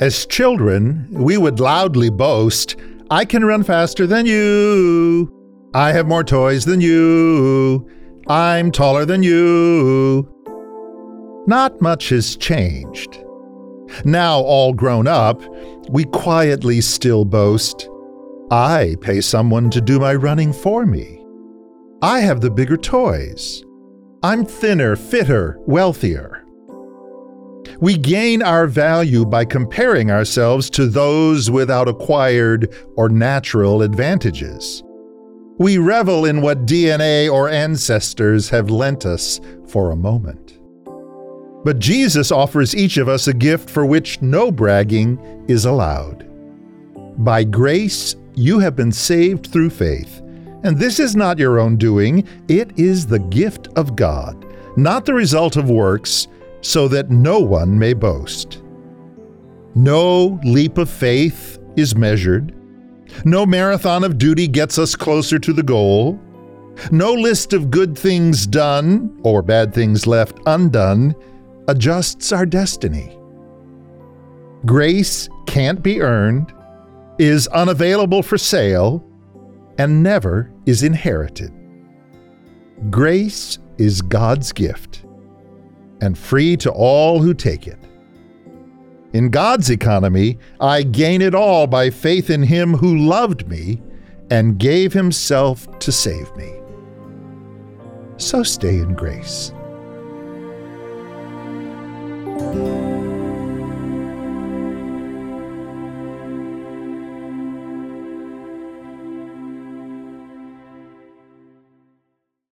As children, we would loudly boast, I can run faster than you. I have more toys than you. I'm taller than you. Not much has changed. Now, all grown up, we quietly still boast, I pay someone to do my running for me. I have the bigger toys. I'm thinner, fitter, wealthier. We gain our value by comparing ourselves to those without acquired or natural advantages. We revel in what DNA or ancestors have lent us for a moment. But Jesus offers each of us a gift for which no bragging is allowed. By grace, you have been saved through faith. And this is not your own doing, it is the gift of God, not the result of works so that no one may boast. No leap of faith is measured. No marathon of duty gets us closer to the goal. No list of good things done or bad things left undone adjusts our destiny. Grace can't be earned, is unavailable for sale, and never is inherited. Grace is God's gift and free to all who take it. In God's economy, I gain it all by faith in Him who loved me and gave Himself to save me. So stay in grace.